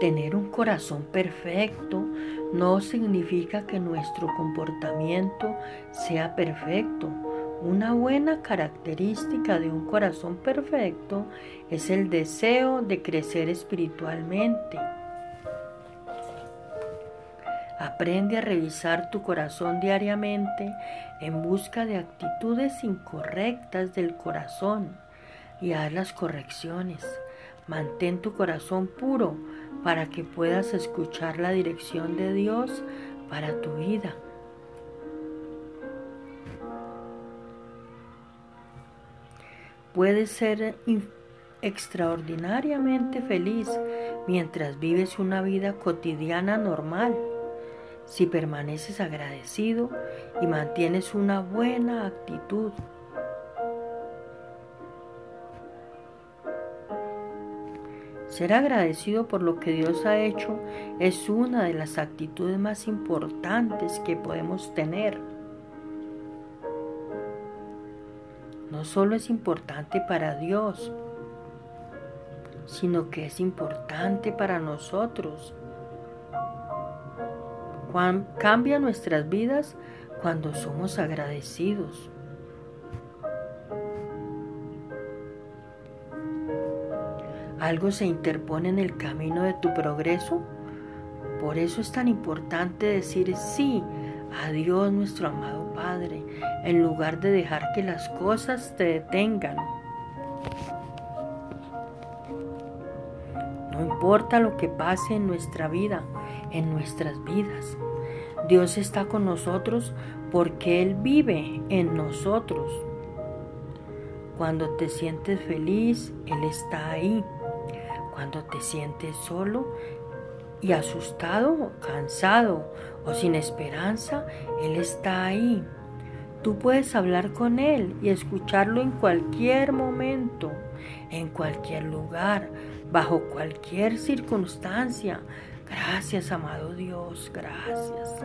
Tener un corazón perfecto no significa que nuestro comportamiento sea perfecto. Una buena característica de un corazón perfecto es el deseo de crecer espiritualmente. Aprende a revisar tu corazón diariamente en busca de actitudes incorrectas del corazón y haz las correcciones. Mantén tu corazón puro para que puedas escuchar la dirección de Dios para tu vida. Puedes ser extraordinariamente feliz mientras vives una vida cotidiana normal si permaneces agradecido y mantienes una buena actitud. Ser agradecido por lo que Dios ha hecho es una de las actitudes más importantes que podemos tener. No solo es importante para Dios, sino que es importante para nosotros. Cambia nuestras vidas cuando somos agradecidos. ¿Algo se interpone en el camino de tu progreso? Por eso es tan importante decir sí a Dios nuestro amado Padre, en lugar de dejar que las cosas te detengan. No importa lo que pase en nuestra vida, en nuestras vidas. Dios está con nosotros porque Él vive en nosotros. Cuando te sientes feliz, Él está ahí. Cuando te sientes solo y asustado, cansado o sin esperanza, Él está ahí. Tú puedes hablar con Él y escucharlo en cualquier momento, en cualquier lugar, bajo cualquier circunstancia. Gracias, amado Dios, gracias.